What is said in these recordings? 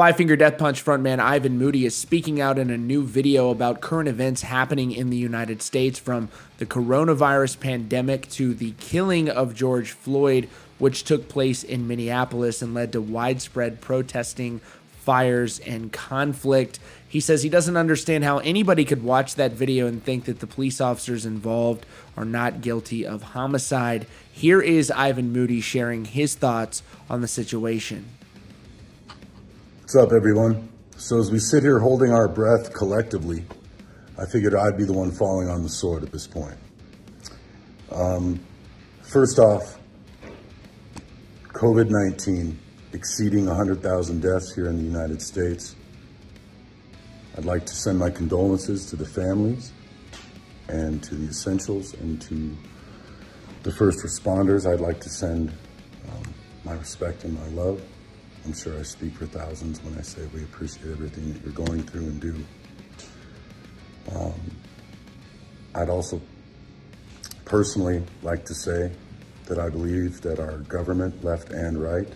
Five Finger Death Punch frontman Ivan Moody is speaking out in a new video about current events happening in the United States from the coronavirus pandemic to the killing of George Floyd, which took place in Minneapolis and led to widespread protesting, fires, and conflict. He says he doesn't understand how anybody could watch that video and think that the police officers involved are not guilty of homicide. Here is Ivan Moody sharing his thoughts on the situation. What's up, everyone? So as we sit here holding our breath collectively, I figured I'd be the one falling on the sword at this point. Um, first off, COVID-19 exceeding 100,000 deaths here in the United States. I'd like to send my condolences to the families and to the essentials and to the first responders. I'd like to send um, my respect and my love. I'm sure I speak for thousands when I say we appreciate everything that you're going through and do. Um, I'd also personally like to say that I believe that our government, left and right,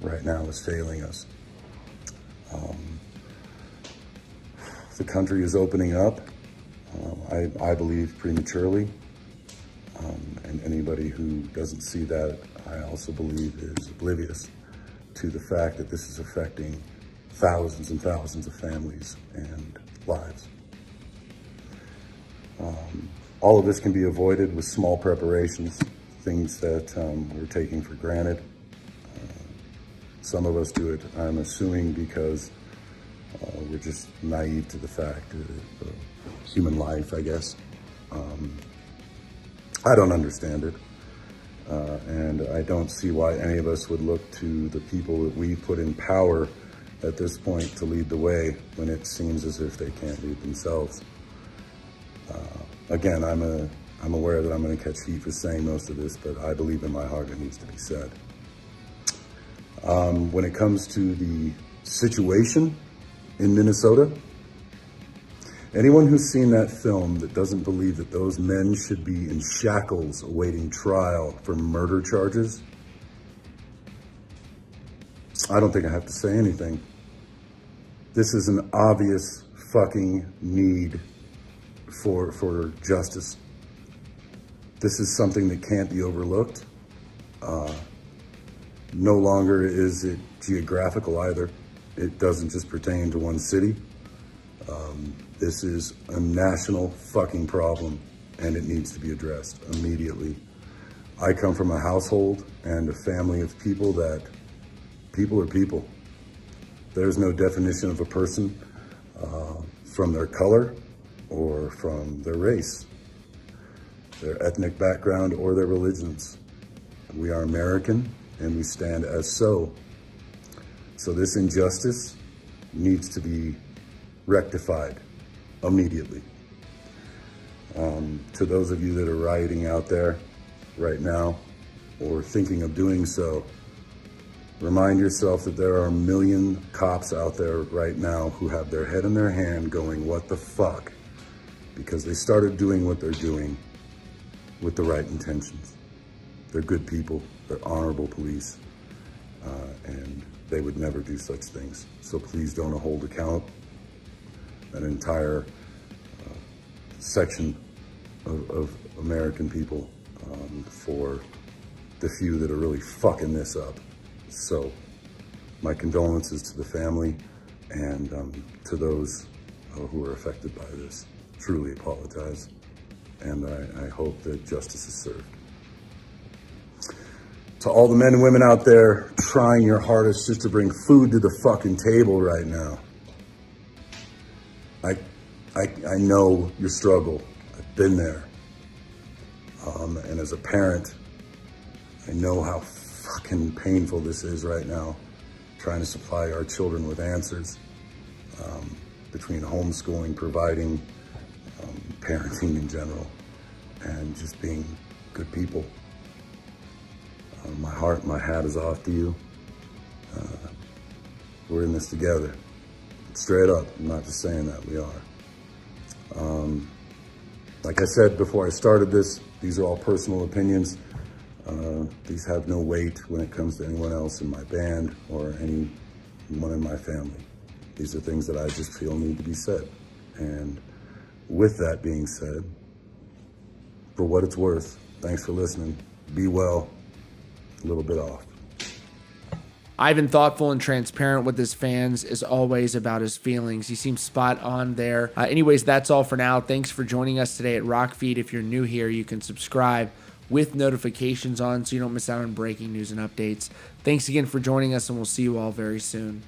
right now is failing us. Um, the country is opening up, uh, I, I, believe prematurely, um, and anybody who doesn't see that, I also believe is oblivious to the fact that this is affecting thousands and thousands of families and lives. Um, all of this can be avoided with small preparations, things that um, we're taking for granted. Uh, some of us do it, I'm assuming, because uh, we're just naive to the fact of human life, I guess. Um, I don't understand it. Uh, and I don't see why any of us would look to the people that we put in power at this point to lead the way when it seems as if they can't lead themselves. Uh, again, I'm, a, I'm aware that I'm gonna catch heat for saying most of this, but I believe in my heart it needs to be said. Um, when it comes to the situation in Minnesota, Anyone who's seen that film that doesn't believe that those men should be in shackles awaiting trial for murder charges, I don't think I have to say anything. This is an obvious fucking need for, for justice. This is something that can't be overlooked. Uh, no longer is it geographical either. It doesn't just pertain to one city. Um, this is a national fucking problem and it needs to be addressed immediately. I come from a household and a family of people that people are people. There's no definition of a person uh, from their color or from their race, their ethnic background or their religions. We are American and we stand as so. So this injustice needs to be rectified immediately. Um, to those of you that are rioting out there right now or thinking of doing so, remind yourself that there are a million cops out there right now who have their head in their hand going, what the fuck? Because they started doing what they're doing with the right intentions. They're good people, they're honorable police, uh, and they would never do such things. So please don't hold account an entire uh, section of, of, American people um, for the few that are really fucking this up. So my condolences to the family and um, to those uh, who are affected by this. Truly apologize. And I, I hope that justice is served. To all the men and women out there trying your hardest just to bring food to the fucking table right now. I, I, I know your struggle. I've been there. Um, and as a parent, I know how fucking painful this is right now, trying to supply our children with answers um, between homeschooling, providing, um, parenting in general, and just being good people. Uh, my heart, my hat is off to you. Uh, we're in this together. Straight up, I'm not just saying that, we are. Um, like I said before I started this, these are all personal opinions. Uh, these have no weight when it comes to anyone else in my band or anyone in my family. These are things that I just feel need to be said. And with that being said, for what it's worth, thanks for listening. Be well. A little bit off. Ivan, thoughtful and transparent with his fans, is always about his feelings. He seems spot on there. Uh, anyways, that's all for now. Thanks for joining us today at Rockfeed. If you're new here, you can subscribe with notifications on so you don't miss out on breaking news and updates. Thanks again for joining us, and we'll see you all very soon.